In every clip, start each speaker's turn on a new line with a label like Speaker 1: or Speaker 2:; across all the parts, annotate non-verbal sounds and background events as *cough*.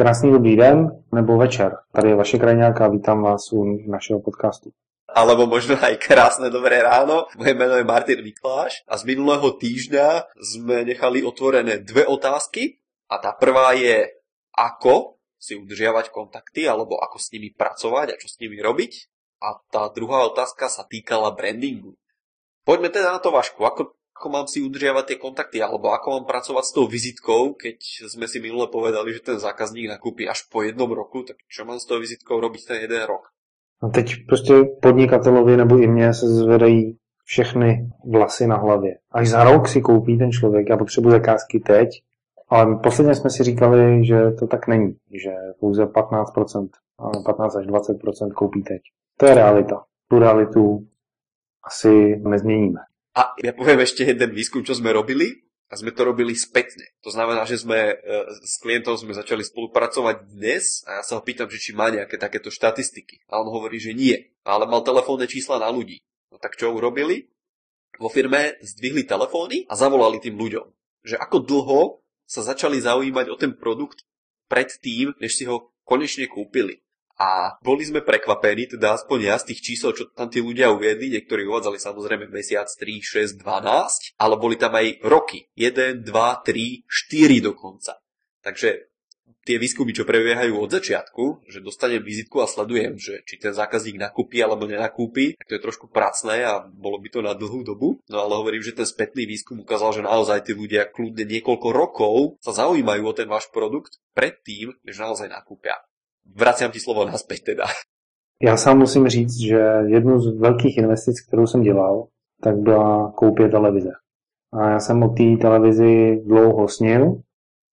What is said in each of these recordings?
Speaker 1: Krásný dobrý den nebo večer. Tady je vaše krajňák a vítám vás u našeho podcastu.
Speaker 2: Alebo možno aj krásne dobré ráno. Moje meno je Martin Mikláš a z minulého týždňa sme nechali otvorené dve otázky. A tá prvá je, ako si udržiavať kontakty alebo ako s nimi pracovať a čo s nimi robiť. A tá druhá otázka sa týkala brandingu. Poďme teda na to, Vašku. Ako ako mám si udržiavať tie kontakty, alebo ako mám pracovať s tou vizitkou, keď sme si minule povedali, že ten zákazník nakúpi až po jednom roku, tak čo mám s tou vizitkou robiť ten jeden rok?
Speaker 1: No teď prostě podnikatelovi nebo i mně se zvedají všechny vlasy na hlavě. Až za rok si koupí ten člověk, já potřebuji zakázky teď, ale posledně jsme si říkali, že to tak není, že pouze 15%, 15 až 20% koupí teď. To je realita. Tu realitu asi nezměníme.
Speaker 2: A ja poviem ešte jeden výskum, čo sme robili a sme to robili spätne. To znamená, že sme e, s klientom sme začali spolupracovať dnes a ja sa ho pýtam, že či má nejaké takéto štatistiky. A on hovorí, že nie, ale mal telefónne čísla na ľudí. No tak čo urobili? Vo firme zdvihli telefóny a zavolali tým ľuďom, že ako dlho sa začali zaujímať o ten produkt pred tým, než si ho konečne kúpili. A boli sme prekvapení, teda aspoň ja z tých čísel, čo tam tí ľudia uviedli, niektorí uvádzali samozrejme mesiac 3, 6, 12, ale boli tam aj roky. 1, 2, 3, 4 dokonca. Takže tie výskumy, čo prebiehajú od začiatku, že dostanem vizitku a sledujem, že či ten zákazník nakúpi alebo nenakúpi, tak to je trošku pracné a bolo by to na dlhú dobu. No ale hovorím, že ten spätný výskum ukázal, že naozaj tí ľudia kľudne niekoľko rokov sa zaujímajú o ten váš produkt predtým, než naozaj nakúpia vraciam ti slovo naspäť teda.
Speaker 1: Já sám musím říct, že jednu z velkých investic, kterou jsem dělal, tak byla koupě televize. A já jsem o té televizi dlouho snil.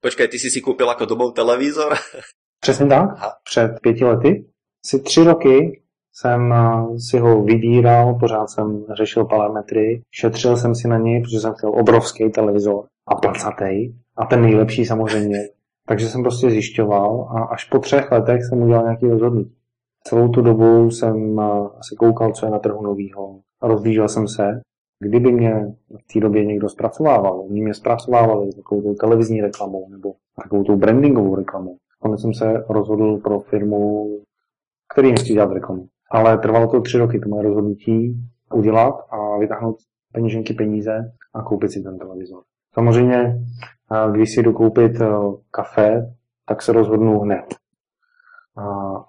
Speaker 2: Počkej, ty jsi si koupil jako domov televizor? *laughs*
Speaker 1: Přesně tak. Aha. Před pěti lety. Si tři roky jsem eh, si ho vybíral, pořád jsem řešil parametry, šetřil jsem si na něj, protože jsem chtěl obrovský televizor a placatý a ten nejlepší samozřejmě. Takže jsem prostě zjišťoval a až po třech letech jsem udělal nějaký rozhodnutí. Celou tu dobu jsem asi koukal, co je na trhu novýho. Rozlížel jsem se, kdyby mě v té době někdo zpracovával. Oni mě zpracovávali takovou tou televizní reklamou nebo takovou tou brandingovou reklamou. Konec jsem se rozhodl pro firmu, který nechci dělat reklamu. Ale trvalo to tři roky, to moje rozhodnutí udělat a vytáhnout peněženky peníze a koupit si ten televizor. Samozřejmě když si jdu koupit eh, kafe, tak se rozhodnu hned.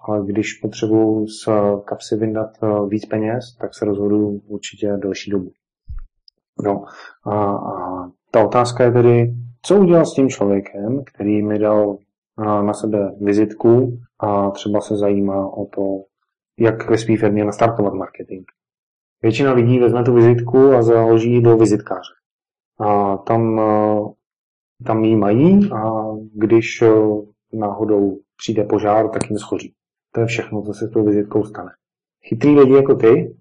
Speaker 1: Ale když potřebuji z kapsy vyndat eh, víc peněz, tak se rozhodu určitě delší dobu. No. A, a ta otázka je tedy, co udělat s tím člověkem, který mi dal eh, na sebe vizitku a třeba se zajímá o to, jak ve své firmě nastartovat marketing. Většina lidí vezme tu vizitku a založí do vizitkáře. A tam tam ji mají a když eh, náhodou přijde požár, tak jim schoří. To je všechno, co se s tou vizitkou stane. Chytrý lidi jako ty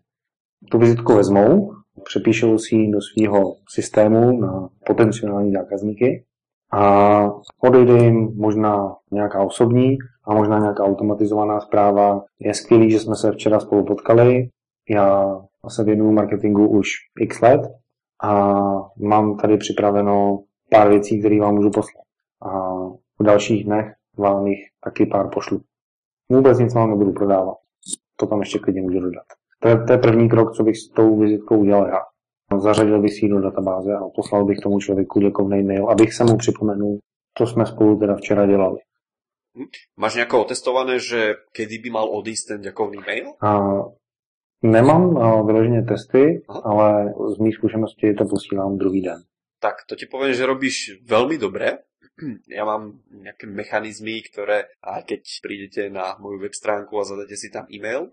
Speaker 1: tu vizitku vezmou, přepíšou si ji do svého systému na potenciální zákazníky a odejde jim možná nějaká osobní a možná nějaká automatizovaná zpráva. Je skvělý, že jsme se včera spolu potkali. Já se věnuju marketingu už x let a mám tady připraveno pár věcí, které vám můžu poslat. A v dalších dnech vám jich taky pár pošlu. Vůbec nic vám nebudu prodávat. To tam ještě klidně můžu dodat. To je, to je první krok, co bych s tou vizitkou udělal já. Zařadil bych si ji do databáze a poslal bych tomu člověku děkovný mail, abych se mu připomenul, co jsme spolu teda včera dělali.
Speaker 2: Hm? Máš nějakou otestované, že kedy by mal odísť ten ďakovný mail?
Speaker 1: A, nemám a, vyloženě testy, Aha. ale z mých zkušeností to posílám druhý den
Speaker 2: tak to ti poviem, že robíš veľmi dobre. Ja mám nejaké mechanizmy, ktoré, aj keď prídete na moju web stránku a zadáte si tam e-mail,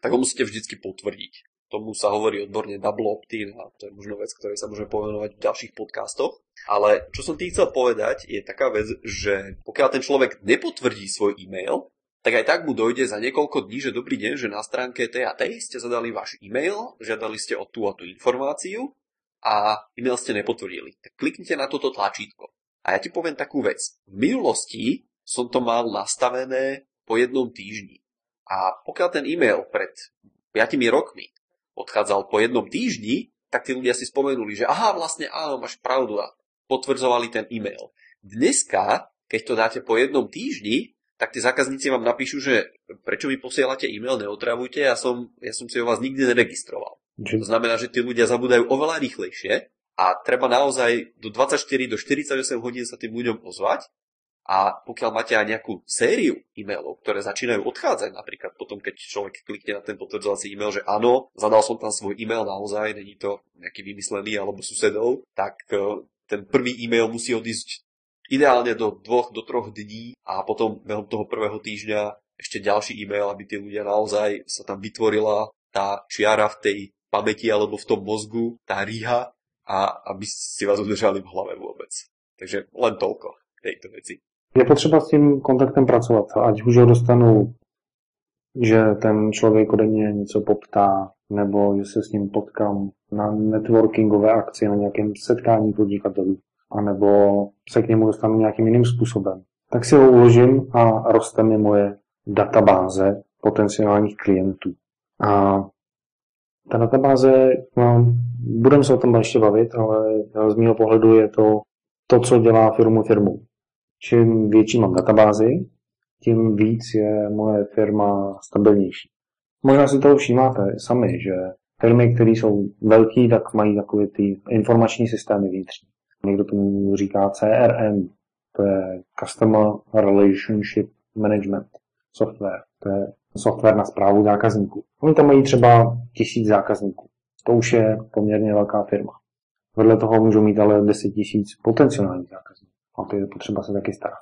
Speaker 2: tak ho musíte vždycky potvrdiť. Tomu sa hovorí odborne double opt-in a to je možno vec, ktorej sa môžeme povenovať v ďalších podcastoch. Ale čo som ti chcel povedať je taká vec, že pokiaľ ten človek nepotvrdí svoj e-mail, tak aj tak mu dojde za niekoľko dní, že dobrý deň, že na stránke tej a tej ste zadali váš e-mail, žiadali ste o tú a tú informáciu a e-mail ste nepotvrdili. Tak kliknite na toto tlačítko. A ja ti poviem takú vec. V minulosti som to mal nastavené po jednom týždni. A pokiaľ ten e-mail pred 5 rokmi odchádzal po jednom týždni, tak tí ľudia si spomenuli, že aha, vlastne áno, máš pravdu a potvrdzovali ten e-mail. Dneska, keď to dáte po jednom týždni, tak tí zákazníci vám napíšu, že prečo mi posielate e-mail, neotravujte, ja som, ja som si o vás nikdy neregistroval. Či... To znamená, že tí ľudia zabúdajú oveľa rýchlejšie a treba naozaj do 24 do 48 hodín sa tým ľuďom ozvať. A pokiaľ máte aj nejakú sériu e-mailov, ktoré začínajú odchádzať, napríklad potom, keď človek klikne na ten potvrdzovací e-mail, že áno, zadal som tam svoj e-mail naozaj, není to nejaký vymyslený alebo susedov, tak e, ten prvý e-mail musí odísť ideálne do dvoch, do troch dní a potom behom toho prvého týždňa ešte ďalší e-mail, aby tí ľudia naozaj sa tam vytvorila tá čiara v tej pamäti alebo v tom mozgu, tá ríha a aby si vás udržali v hlave vôbec. Takže len toľko tejto veci.
Speaker 1: Je potřeba s tím kontaktem pracovat, ať už ho dostanu, že ten člověk ode mě něco poptá, nebo že se s ním potkám na networkingové akci, na nějakém setkání podnikatelů, anebo se k němu dostanu nějakým jiným způsobem. Tak si ho uložím a roste mi moje databáze potenciálních klientů. A ta databáze, no, budeme se o tom ještě bavit, ale z mého pohledu je to to, co dělá firmu firmu. Čím větší mám databázi, tím víc je moje firma stabilnější. Možná si toho všímáte sami, že firmy, které jsou velké, tak mají takové ty informační systémy vnitřní. Někdo tomu říká CRM, to je Customer Relationship Management software. To je software na zprávu zákazníků. Oni tam mají třeba tisíc zákazníků. To už je poměrně velká firma. Vedle toho můžou mít ale 10 tisíc potenciálních zákazníků. A to je potřeba se taky starat.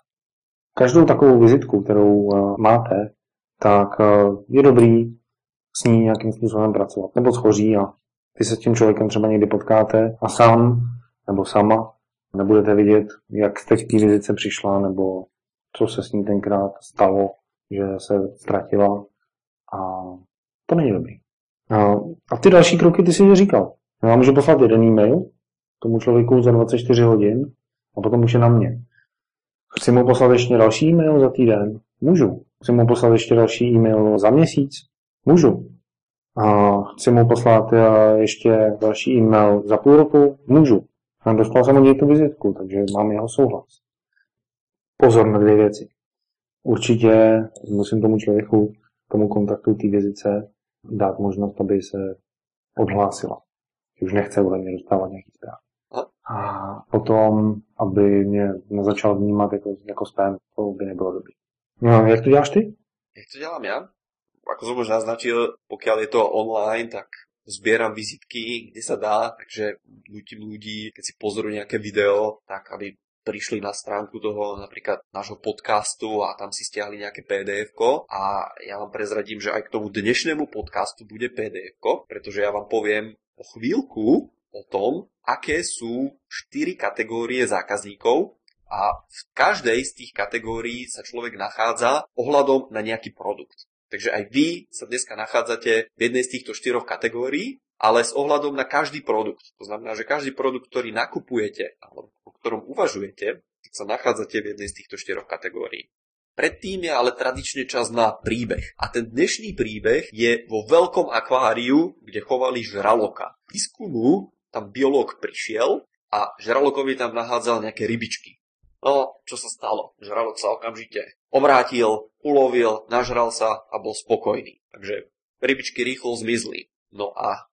Speaker 1: Každou takovou vizitku, kterou uh, máte, tak uh, je dobrý s ní nějakým způsobem pracovat. Nebo schoří a vy se s tím člověkem třeba někdy potkáte a sám nebo sama nebudete vidět, jak jste k té vizitce přišla nebo co se s ní tenkrát stalo, že se ztratila a to není dobrý. A, a ty další kroky ty si říkal. Já můžu poslat jeden e-mail tomu člověku za 24 hodin a potom už je na mě. Chci mu poslat ještě další e-mail za týden? Můžu. Chci mu poslat ještě další e-mail za měsíc? Můžu. A chci mu poslat eh, ještě další e-mail za půl roku? Můžu. A dostal jsem od něj tu vizitku, takže mám jeho souhlas. Pozor na dvě věci. Určitě musím tomu člověku, tomu kontaktu té vizitce dát možnost, aby se odhlásila. Už nechce ode mě dostávat nějaký zpráv. A potom, aby mě nezačal vnímat jako, jako spam, to by nebylo dobrý. No, jak to děláš ty?
Speaker 2: Jak to dělám já? Ako som už naznačil, pokiaľ je to online, tak zbieram vizitky, kde sa dá, takže nutím ľudí, keď si pozrú nejaké video, tak aby prišli na stránku toho napríklad nášho podcastu a tam si stiahli nejaké pdf a ja vám prezradím, že aj k tomu dnešnému podcastu bude pdf pretože ja vám poviem o chvíľku o tom, aké sú štyri kategórie zákazníkov a v každej z tých kategórií sa človek nachádza ohľadom na nejaký produkt. Takže aj vy sa dneska nachádzate v jednej z týchto štyroch kategórií, ale s ohľadom na každý produkt. To znamená, že každý produkt, ktorý nakupujete alebo o ktorom uvažujete, sa nachádzate v jednej z týchto štyroch kategórií. Predtým je ale tradične čas na príbeh. A ten dnešný príbeh je vo veľkom akváriu, kde chovali žraloka. Výskumu tam biológ prišiel a žralokovi tam nahádzal nejaké rybičky. No, čo sa stalo? Žralok sa okamžite obrátil, ulovil, nažral sa a bol spokojný. Takže rybičky rýchlo zmizli. No a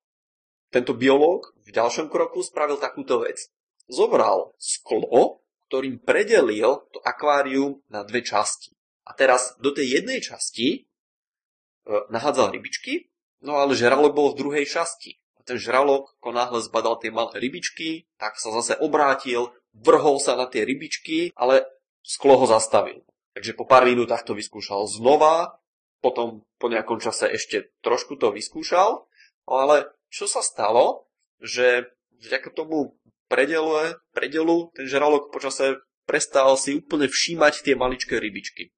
Speaker 2: tento biológ v ďalšom kroku spravil takúto vec. Zobral sklo ktorým predelil to akvárium na dve časti. A teraz do tej jednej časti e, nahádzal rybičky, no ale žralok bol v druhej časti. A ten žralok, ako náhle zbadal tie malé rybičky, tak sa zase obrátil, vrhol sa na tie rybičky, ale sklo ho zastavil. Takže po pár minútach to vyskúšal znova, potom po nejakom čase ešte trošku to vyskúšal, ale čo sa stalo, že vďaka tomu predelu, predelu ten žralok počase prestal si úplne všímať tie maličké rybičky.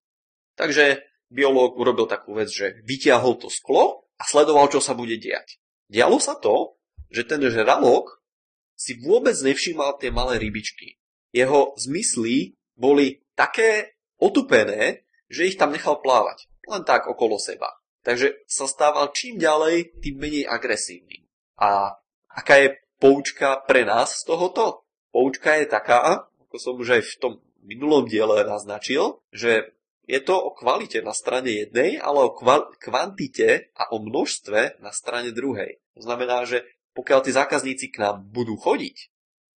Speaker 2: Takže biológ urobil takú vec, že vytiahol to sklo a sledoval, čo sa bude diať. Dialo sa to, že ten žralok si vôbec nevšímal tie malé rybičky. Jeho zmysly boli také otupené, že ich tam nechal plávať. Len tak okolo seba. Takže sa stával čím ďalej, tým menej agresívny. A aká je poučka pre nás z tohoto? Poučka je taká, ako som už aj v tom minulom diele naznačil, že Je to o kvalite na strane jednej, ale o kvantite a o množstve na strane druhej. To znamená, že pokiaľ tí zákazníci k nám budú chodiť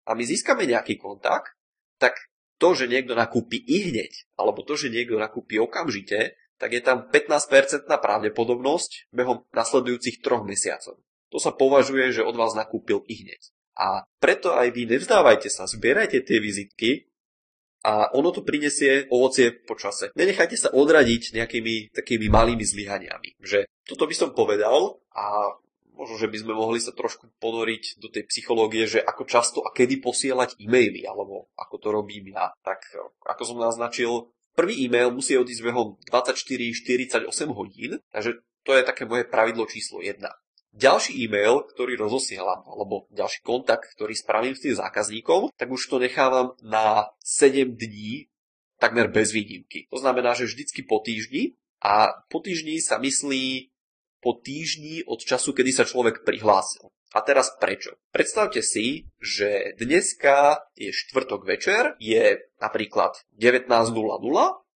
Speaker 2: a my získame nejaký kontakt, tak to, že niekto nakúpi i hneď, alebo to, že niekto nakúpi okamžite, tak je tam 15% pravdepodobnosť behom nasledujúcich troch mesiacov. To sa považuje, že od vás nakúpil i hneď. A preto aj vy nevzdávajte sa, zbierajte tie vizitky a ono to prinesie ovocie po čase. Nenechajte sa odradiť nejakými takými malými zlyhaniami. Že toto by som povedal a možno, že by sme mohli sa trošku ponoriť do tej psychológie, že ako často a kedy posielať e-maily, alebo ako to robím ja. Tak ako som naznačil, prvý e-mail musí odísť behom 24-48 hodín, takže to je také moje pravidlo číslo 1. Ďalší e-mail, ktorý rozosielam, alebo ďalší kontakt, ktorý spravím s tým zákazníkom, tak už to nechávam na 7 dní takmer bez výnimky. To znamená, že vždycky po týždni a po týždni sa myslí po týždni od času, kedy sa človek prihlásil. A teraz prečo? Predstavte si, že dneska je štvrtok večer, je napríklad 19.00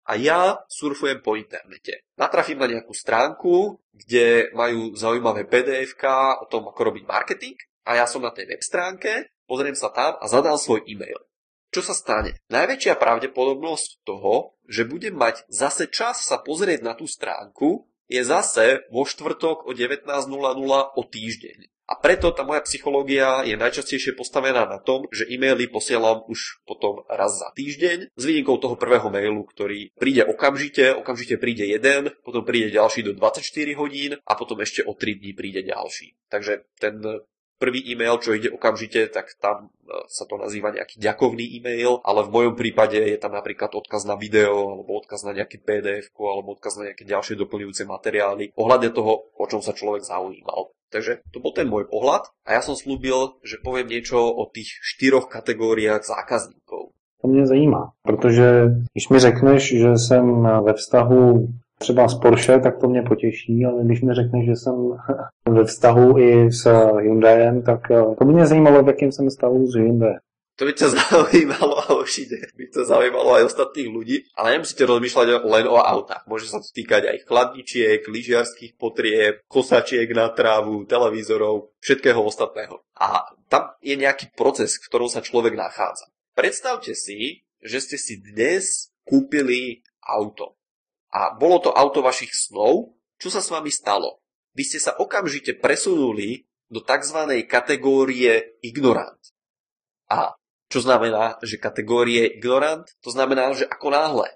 Speaker 2: a ja surfujem po internete. Natrafím na nejakú stránku, kde majú zaujímavé pdf o tom, ako robiť marketing a ja som na tej web stránke, pozriem sa tam a zadám svoj e-mail. Čo sa stane? Najväčšia pravdepodobnosť toho, že budem mať zase čas sa pozrieť na tú stránku, je zase vo štvrtok o 19.00 o týždeň. A preto tá moja psychológia je najčastejšie postavená na tom, že e-maily posielam už potom raz za týždeň, s výnimkou toho prvého mailu, ktorý príde okamžite, okamžite príde jeden, potom príde ďalší do 24 hodín a potom ešte o 3 dní príde ďalší. Takže ten prvý e-mail, čo ide okamžite, tak tam e, sa to nazýva nejaký ďakovný e-mail, ale v mojom prípade je tam napríklad odkaz na video, alebo odkaz na nejaký pdf alebo odkaz na nejaké ďalšie doplňujúce materiály ohľadne toho, o čom sa človek zaujímal. Takže to bol ten môj pohľad a ja som slúbil, že poviem niečo o tých štyroch kategóriách zákazníkov.
Speaker 1: To mě zajímá, protože když mi řekneš, že jsem ve vztahu třeba s Porsche, tak to mě potěší, ale když mi řekneš, že jsem ve vztahu i s Hyundaiem, tak to by mě zajímalo, v jakém jsem vztahu s Hyundaiem.
Speaker 2: To by ťa *laughs* zaujímalo a určite by to zaujímalo aj ostatných ľudí, ale nemusíte rozmýšľať len o autách. Môže sa to týkať aj chladničiek, lyžiarských potrieb, kosačiek na trávu, televízorov, všetkého ostatného. A tam je nejaký proces, v ktorom sa človek nachádza. Predstavte si, že ste si dnes kúpili auto. A bolo to auto vašich snov. Čo sa s vami stalo? Vy ste sa okamžite presunuli do tzv. kategórie ignorant. A čo znamená, že kategórie ignorant, to znamená, že ako náhle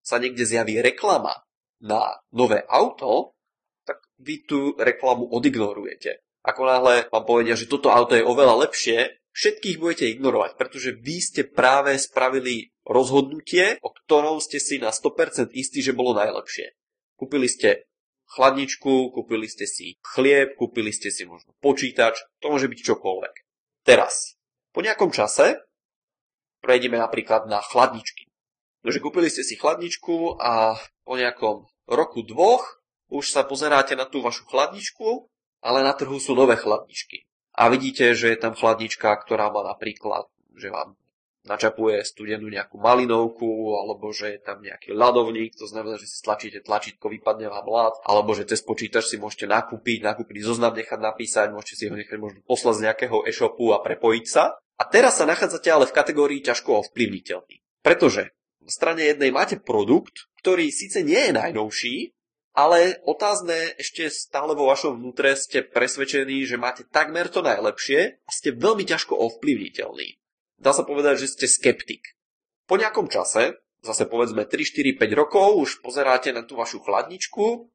Speaker 2: sa niekde zjaví reklama na nové auto, tak vy tú reklamu odignorujete. Ako náhle vám povedia, že toto auto je oveľa lepšie, všetkých budete ignorovať, pretože vy ste práve spravili rozhodnutie, o ktorom ste si na 100% istí, že bolo najlepšie. Kúpili ste chladničku, kúpili ste si chlieb, kúpili ste si možno počítač, to môže byť čokoľvek. Teraz, po nejakom čase prejdeme napríklad na chladničky. Takže kúpili ste si chladničku a po nejakom roku dvoch už sa pozeráte na tú vašu chladničku, ale na trhu sú nové chladničky. A vidíte, že je tam chladnička, ktorá má napríklad, že vám načapuje studenú nejakú malinovku, alebo že je tam nejaký ľadovník, to znamená, že si stlačíte tlačítko, vypadne vám ľad, alebo že cez počítač si môžete nakúpiť, nakúpiť zoznam nechať napísať, môžete si ho nechať možno poslať z nejakého e-shopu a prepojiť sa. A teraz sa nachádzate ale v kategórii ťažko ovplyvniteľný. Pretože v strane jednej máte produkt, ktorý síce nie je najnovší, ale otázne ešte stále vo vašom vnútre ste presvedčení, že máte takmer to najlepšie a ste veľmi ťažko ovplyvniteľní. Dá sa povedať, že ste skeptik. Po nejakom čase, zase povedzme 3, 4, 5 rokov, už pozeráte na tú vašu chladničku,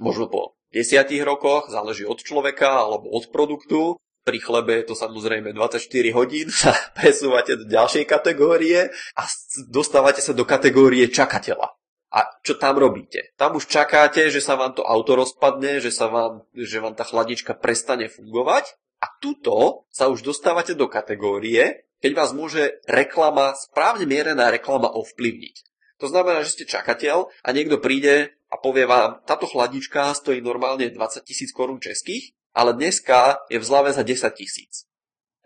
Speaker 2: možno po 10 rokoch, záleží od človeka alebo od produktu, pri chlebe je to samozrejme 24 hodín, *laughs* sa presúvate do ďalšej kategórie a dostávate sa do kategórie čakateľa. A čo tam robíte? Tam už čakáte, že sa vám to auto rozpadne, že, sa vám, že vám tá chladnička prestane fungovať a tuto sa už dostávate do kategórie, keď vás môže reklama, správne mierená reklama ovplyvniť. To znamená, že ste čakateľ a niekto príde a povie vám, táto chladnička stojí normálne 20 tisíc korún českých, ale dneska je v zlave za 10 tisíc.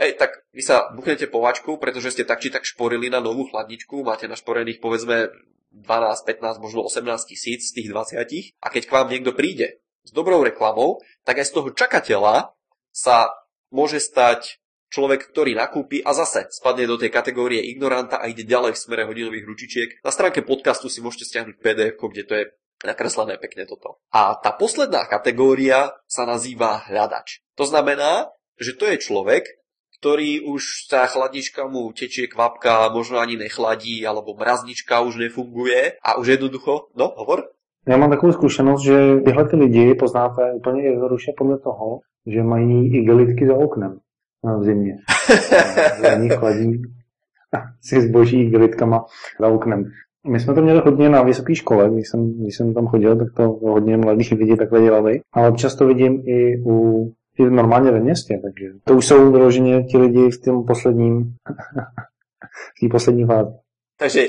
Speaker 2: Hej, tak vy sa buchnete povačku, pretože ste tak či tak šporili na novú chladničku, máte našporených povedzme 12, 15, možno 18 tisíc z tých 20 a keď k vám niekto príde s dobrou reklamou, tak aj z toho čakateľa sa môže stať človek, ktorý nakúpi a zase spadne do tej kategórie ignoranta a ide ďalej v smere hodinových ručičiek. Na stránke podcastu si môžete stiahnuť PDF, kde to je nakreslené pekne toto. A tá posledná kategória sa nazýva hľadač. To znamená, že to je človek, ktorý už tá chladnička mu tečie kvapka, možno ani nechladí, alebo mraznička už nefunguje a už jednoducho, no, hovor?
Speaker 1: Já mám takovou zkušenost, že tyhle ty lidi poznáte úplně jednoduše podle toho, že mají igelitky za oknem v zimě. *laughs* Chladí si zboží igelitkama za oknem. My jsme to měli hodně na vysoké škole, když jsem, když jsem tam chodil, tak to hodně mladých lidí takhle dělali. Ale občas to vidím i u i normálně ve městě, takže to už jsou vyloženě ti lidi v tom posledním *laughs* v té poslední fázi.
Speaker 2: Takže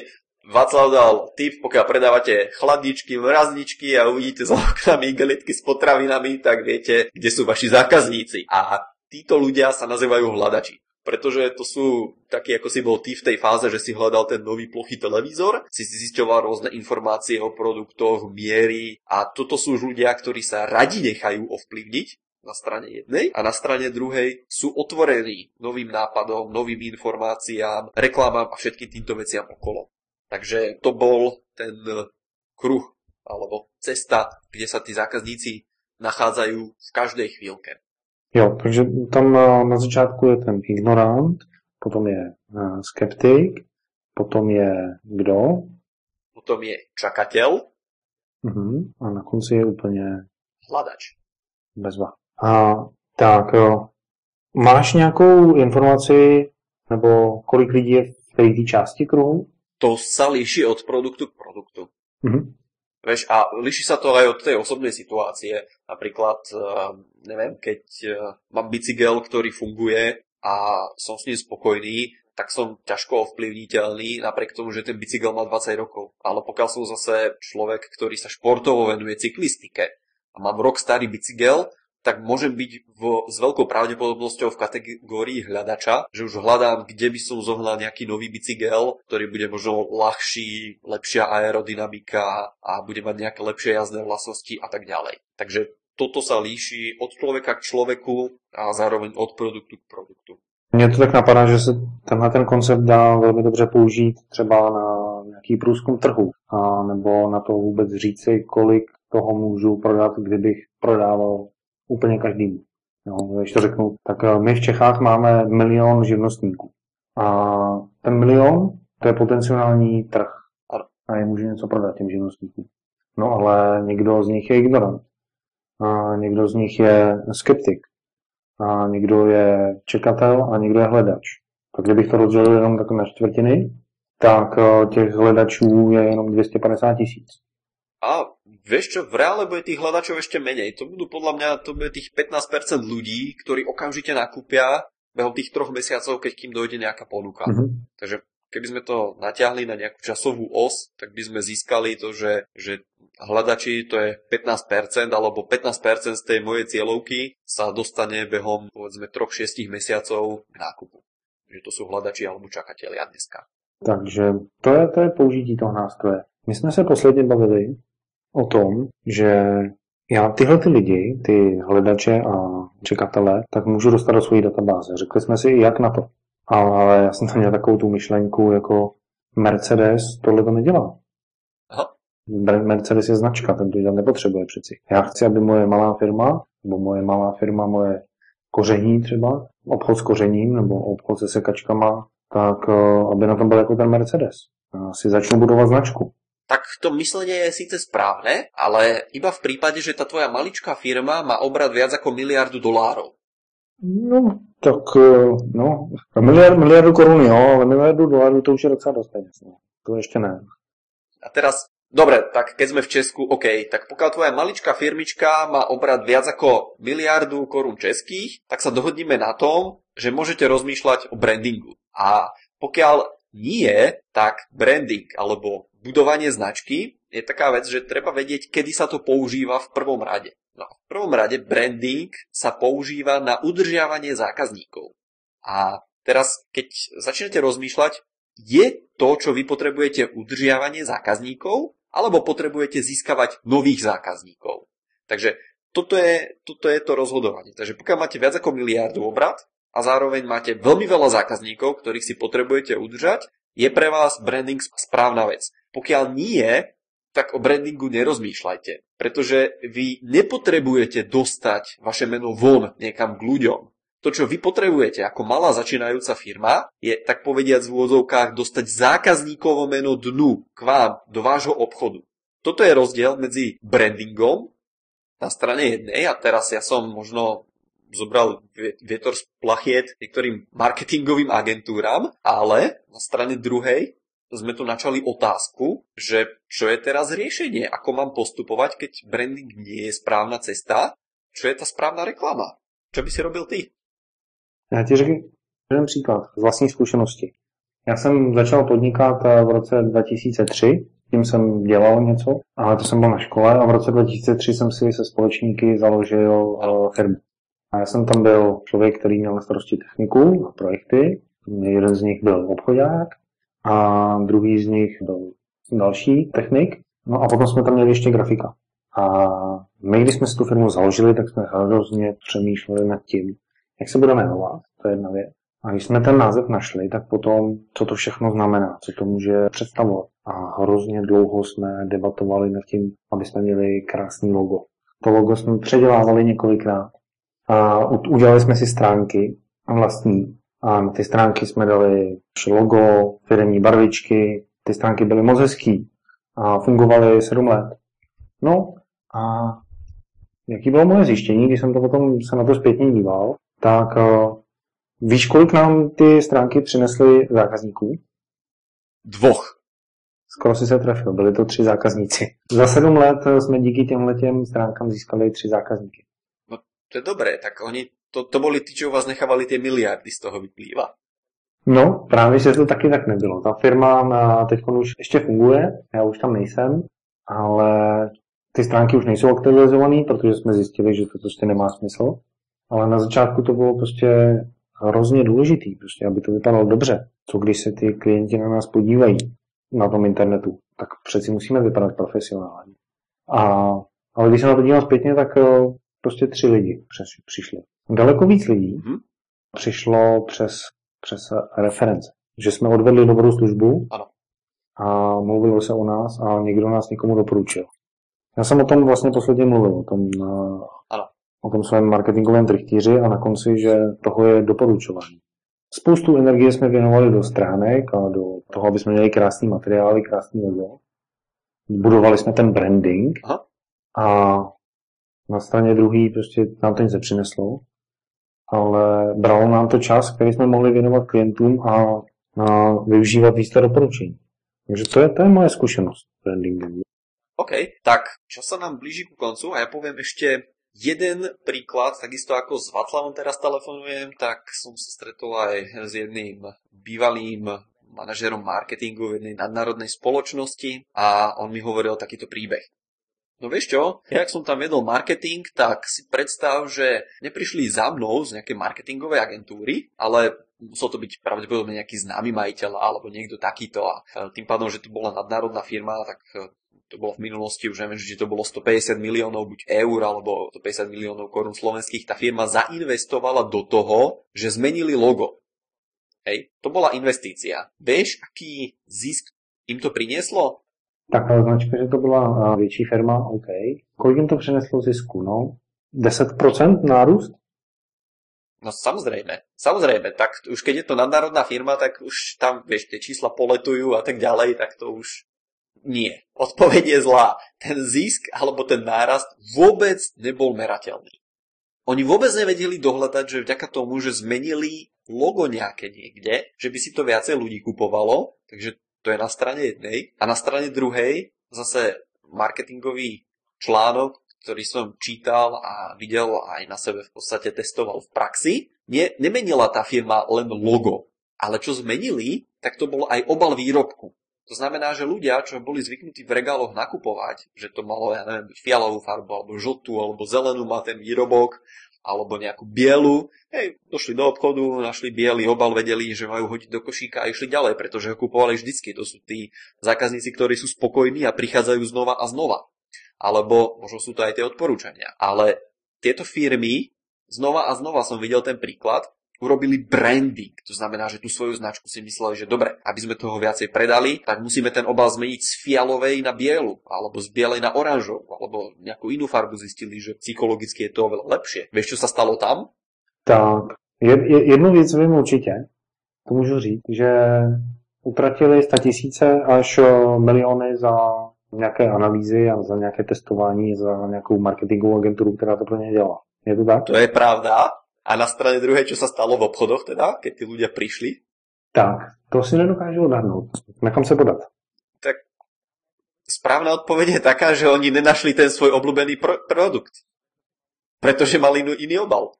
Speaker 2: Václav dal tip, pokiaľ predávate chladničky, mrazničky a uvidíte za oknami igelitky s potravinami, tak viete, kde sú vaši zákazníci. A títo ľudia sa nazývajú hľadači. Pretože to sú takí, ako si bol ty v tej fáze, že si hľadal ten nový plochý televízor, si si zisťoval rôzne informácie o produktoch, miery a toto sú už ľudia, ktorí sa radi nechajú ovplyvniť na strane jednej a na strane druhej sú otvorení novým nápadom, novým informáciám, reklamám a všetkým týmto veciam okolo. Takže to bol ten kruh alebo cesta, kde sa tí zákazníci nachádzajú v každej chvíľke.
Speaker 1: Jo, takže tam na začátku je ten ignorant, potom je e, skeptik, potom je kdo?
Speaker 2: Potom je čakateľ.
Speaker 1: Uh-huh. A na konci je úplně...
Speaker 2: Hľadač.
Speaker 1: Bezva. A tak, jo. Máš nějakou informaci, nebo kolik lidí je v té části kruhu?
Speaker 2: to sa líši od produktu k produktu. Mm-hmm. Veš, a líši sa to aj od tej osobnej situácie. Napríklad, eh, neviem, keď eh, mám bicykel, ktorý funguje a som s ním spokojný, tak som ťažko ovplyvniteľný, napriek tomu, že ten bicykel má 20 rokov. Ale pokiaľ som zase človek, ktorý sa športovo venuje cyklistike a mám rok starý bicykel, tak môžem byť v, s veľkou pravdepodobnosťou v kategórii hľadača, že už hľadám, kde by som zohnal nejaký nový bicykel, ktorý bude možno ľahší, lepšia aerodynamika a bude mať nejaké lepšie jazdné vlastnosti a tak ďalej. Takže toto sa líši od človeka k človeku a zároveň od produktu k produktu.
Speaker 1: Mně to tak napadá, že se tenhle ten koncept dá velmi dobře použít třeba na nějaký průzkum trhu, a nebo na to vůbec říci, kolik toho můžu prodat, kdybych prodával úplně každý. Jo, když to řeknu, tak eh, my v Čechách máme milion živnostníků. A ten milion, to je potenciální trh. A je může něco prodat těm živnostníkům. No ale někdo z nich je ignorant. A někdo z nich je skeptik. A někdo je čekatel a někdo je hledač. Tak kdybych to rozdělil jenom tak na čtvrtiny, tak eh, těch hledačů je jenom 250 tisíc.
Speaker 2: A Vieš čo, v reále bude tých hľadačov ešte menej. To budú podľa mňa to bude tých 15% ľudí, ktorí okamžite nakúpia behom tých troch mesiacov, keď kým dojde nejaká ponuka. Mm-hmm. Takže keby sme to natiahli na nejakú časovú os, tak by sme získali to, že, že hľadači to je 15% alebo 15% z tej mojej cieľovky sa dostane behom povedzme 3-6 mesiacov k nákupu. Že to sú hľadači alebo čakatelia dneska.
Speaker 1: Takže to je, to je použití toho nástroje. My jsme se posledně bavili o tom, že já tyhle ty lidi, ty hledače a čekatele, tak můžu dostat do své databáze. Řekli jsme si, jak na to. Ale já jsem tam měl takovou tu myšlenku, jako Mercedes tohle to nedělá. Aha. Mercedes je značka, ten to nepotřebuje přeci. Já chci, aby moje malá firma, nebo moje malá firma, moje koření třeba, obchod s kořením nebo obchod se sekačkama, tak eh, aby na tom byl jako ten Mercedes. Já si začnu budovat značku
Speaker 2: tak to myslenie je síce správne, ale iba v prípade, že tá tvoja maličká firma má obrad viac ako miliardu dolárov.
Speaker 1: No, tak eh, no, miliard, miliardu korun jo, ale miliardu dolárů to už je docela dost peněz. No. To ještě ne.
Speaker 2: A teraz, dobre, tak keď sme v Česku, OK, tak pokiaľ tvoja maličká firmička má obrad viac ako miliardu korun českých, tak sa dohodníme na tom, že môžete rozmýšľať o brandingu. A pokiaľ nie, tak branding alebo budovanie značky je taká vec, že treba vedieť, kedy sa to používa v prvom rade. No, v prvom rade branding sa používa na udržiavanie zákazníkov. A teraz, keď začnete rozmýšľať, je to, čo vy potrebujete udržiavanie zákazníkov, alebo potrebujete získavať nových zákazníkov. Takže toto je, toto je to rozhodovanie. Takže pokiaľ máte viac ako miliardu obrad a zároveň máte veľmi veľa zákazníkov, ktorých si potrebujete udržať, je pre vás branding správna vec. Pokiaľ nie, tak o brandingu nerozmýšľajte, pretože vy nepotrebujete dostať vaše meno von niekam k ľuďom. To, čo vy potrebujete ako malá začínajúca firma, je tak povediať v úvodzovkách dostať zákazníkovo meno dnu k vám, do vášho obchodu. Toto je rozdiel medzi brandingom na strane jednej a teraz ja som možno zobral vietor z plachiet niektorým marketingovým agentúram, ale na strane druhej sme tu načali otázku, že čo je teraz riešenie, ako mám postupovať, keď branding nie je správna cesta, čo je ta správna reklama. Čo by si robil ty?
Speaker 1: Já ti řeknu jeden příklad z vlastní zkušenosti. Já jsem začal podnikat eh, v roce 2003, tím jsem dělal něco, ale to jsem byl na škole a v roce 2003 jsem si se společníky založil uh, firmu. A já jsem tam byl člověk, který měl na starosti techniku a projekty. Jeden z nich byl obchodák a druhý z nich byl další technik. No a potom jsme tam měli ještě grafika. A my, když jsme si tu firmu založili, tak jsme hrozně přemýšleli nad tím, jak se budeme jmenovat, to je jedna věc. A když jsme ten název našli, tak potom, co to všechno znamená, co to může představovat. A hrozně dlouho jsme debatovali nad tím, aby jsme měli krásný logo. To logo jsme předělávali několikrát. A udělali jsme si stránky vlastní. A na ty stránky jsme dali logo, firmní barvičky. Ty stránky byly moc hezký a fungovaly 7 let. No a jaký bylo moje zjištění, když jsem to potom se na to zpětně díval, tak uh, víš, kolik nám ty stránky přinesly zákazníků?
Speaker 2: Dvoch.
Speaker 1: Skoro si se trefil, byli to tři zákazníci. Za sedm let jsme díky těmhle těm stránkám získali tři zákazníky.
Speaker 2: No to je dobré, tak oni, to, to boli tí, čo vás nechávali tie miliardy z toho vyplýva.
Speaker 1: No, právě, že to taky tak nebylo. Ta firma teď už ještě funguje, já už tam nejsem, ale ty stránky už nejsou aktualizované, protože jsme zjistili, že to prostě nemá smysl. Ale na začátku to bylo prostě hrozně důležitý, prostě, aby to vypadalo dobře. Co když se ty klienti na nás podívají na tom internetu, tak přeci musíme vypadat profesionálně. A, ale když se na to dívám zpětně, tak eh, prostě tři lidi přišli. Daleko víc lidí mm-hmm. přišlo přes, přes reference. Že jsme odvedli dobrou službu
Speaker 2: ano.
Speaker 1: a mluvilo se o nás a někdo nás někomu doporučil. Já jsem o tom vlastně posledně mluvil, o tom,
Speaker 2: eh, ano.
Speaker 1: o tom svém marketingovém trichtíři a na konci, že toho je doporučování. Spoustu energie jsme věnovali do stránek a do toho, aby jsme měli krásný materiály, krásný logo. Budovali jsme ten branding
Speaker 2: Aha.
Speaker 1: a na straně druhý prostě nám to nic nepřineslo, ale bralo nám to čas, který jsme mohli věnovat klientům a, a využívat víc doporučení. Takže to je, to je moje zkušenost brandingu.
Speaker 2: OK, tak čas sa nám blíži ku koncu a ja poviem ešte jeden príklad, takisto ako s Václavom teraz telefonujem, tak som sa stretol aj s jedným bývalým manažerom marketingu v jednej nadnárodnej spoločnosti a on mi hovoril takýto príbeh. No vieš čo, ja ak som tam vedol marketing, tak si predstav, že neprišli za mnou z nejakej marketingovej agentúry, ale musel to byť pravdepodobne nejaký známy majiteľ alebo niekto takýto a tým pádom, že to bola nadnárodná firma, tak to bolo v minulosti, už neviem, či to bolo 150 miliónov buď eur alebo 150 miliónov korún slovenských, tá firma zainvestovala do toho, že zmenili logo. Hej, to bola investícia. Vieš, aký zisk im to prinieslo?
Speaker 1: Taková značka, že to byla větší firma, OK. Kolik jim to přineslo zisku? No, 10% nárůst?
Speaker 2: No samozrejme, samozrejme, tak už keď je to nadnárodná firma, tak už tam, vieš, tie čísla poletujú a tak ďalej, tak to už nie. Odpoveď je zlá. Ten zisk alebo ten nárast vôbec nebol merateľný. Oni vôbec nevedeli dohľadať, že vďaka tomu, že zmenili logo nejaké niekde, že by si to viacej ľudí kupovalo, takže to je na strane jednej. A na strane druhej zase marketingový článok, ktorý som čítal a videl aj na sebe v podstate testoval v praxi, ne, nemenila tá firma len logo, ale čo zmenili, tak to bol aj obal výrobku. To znamená, že ľudia, čo boli zvyknutí v regáloch nakupovať, že to malo, ja neviem, fialovú farbu, alebo žltú, alebo zelenú má ten výrobok, alebo nejakú bielu, hej, došli do obchodu, našli biely obal, vedeli, že majú hodiť do košíka a išli ďalej, pretože ho kupovali vždycky. To sú tí zákazníci, ktorí sú spokojní a prichádzajú znova a znova. Alebo možno sú to aj tie odporúčania. Ale tieto firmy, znova a znova som videl ten príklad, urobili branding. To znamená, že tú svoju značku si mysleli, že dobre, aby sme toho viacej predali, tak musíme ten obal zmeniť z fialovej na bielu, alebo z bielej na oranžovú, alebo nejakú inú farbu zistili, že psychologicky je to oveľa lepšie. Vieš, čo sa stalo tam?
Speaker 1: Tak, jednu věc vím určitě, to můžu říct, že utratili tisíce až miliony za nějaké analýzy a za nějaké testování, za nějakou marketingovou agenturu, která to pro ně dělá. Je to tak?
Speaker 2: To je pravda. A na strane druhej, čo sa stalo v obchodoch teda, keď tí ľudia prišli?
Speaker 1: Tak, to si nedokážu odhadnúť. Nechám sa podať.
Speaker 2: Tak správna odpoveď je taká, že oni nenašli ten svoj obľúbený pro- produkt. Pretože mali iný obal.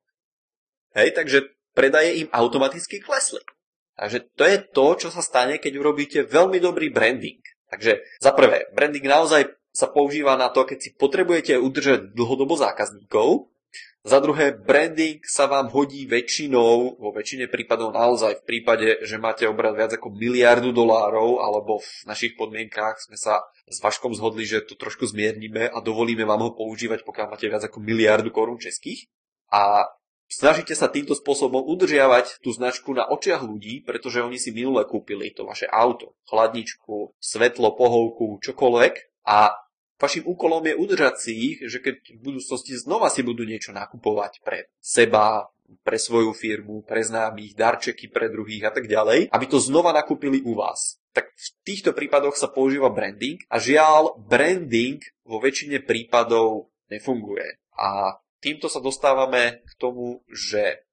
Speaker 2: Hej, takže predaje im automaticky klesli. Takže to je to, čo sa stane, keď urobíte veľmi dobrý branding. Takže za prvé, branding naozaj sa používa na to, keď si potrebujete udržať dlhodobo zákazníkov, za druhé, branding sa vám hodí väčšinou, vo väčšine prípadov naozaj v prípade, že máte obrad viac ako miliardu dolárov, alebo v našich podmienkách sme sa s Vaškom zhodli, že to trošku zmiernime a dovolíme vám ho používať, pokiaľ máte viac ako miliardu korún českých. A snažíte sa týmto spôsobom udržiavať tú značku na očiach ľudí, pretože oni si minule kúpili to vaše auto, chladničku, svetlo, pohovku, čokoľvek a Vašim úkolom je udržať si ich, že keď v budúcnosti znova si budú niečo nakupovať pre seba, pre svoju firmu, pre známych, darčeky pre druhých a tak ďalej, aby to znova nakúpili u vás. Tak v týchto prípadoch sa používa branding a žiaľ, branding vo väčšine prípadov nefunguje. A týmto sa dostávame k tomu, že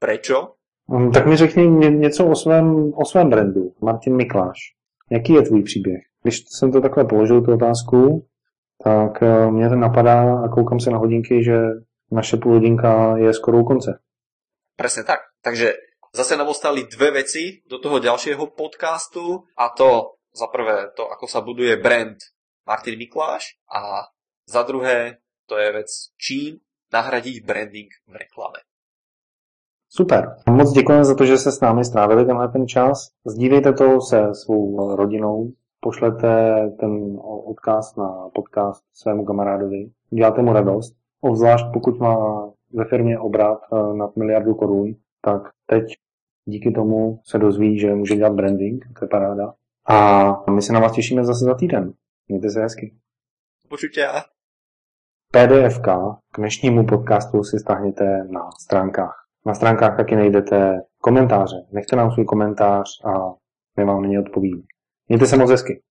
Speaker 2: prečo?
Speaker 1: Mm, tak mi řekni něco o svém, o svém brandu. Martin Mikláš. Jaký je tvůj příběh? Když jsem to takhle položil, tu otázku, tak eh, mě to napadá a koukám se na hodinky, že naše půlhodinka je skoro u konce.
Speaker 2: Presne tak. Takže zase nám ostali dve veci do toho ďalšieho podcastu a to za prvé to, ako sa buduje brand Martin Mikláš a za druhé to je vec, čím nahradiť branding v reklame.
Speaker 1: Super. Moc děkujeme za to, že se s námi strávili tenhle ten čas. Sdívejte to se svou rodinou, pošlete ten odkaz na podcast svému kamarádovi, děláte mu radost, obzvlášť pokud má ve firmě obrat eh, nad miliardu korun, tak teď díky tomu se dozví, že může dělat branding, to je paráda. A my se na vás těšíme zase za týden. Mějte se hezky.
Speaker 2: Počujte.
Speaker 1: PDF k dnešnímu podcastu si stáhněte na stránkách. Na stránkách taky najdete komentáře. Nechte nám svůj komentář a my vám na ně odpovíme. Mějte se moc hezky.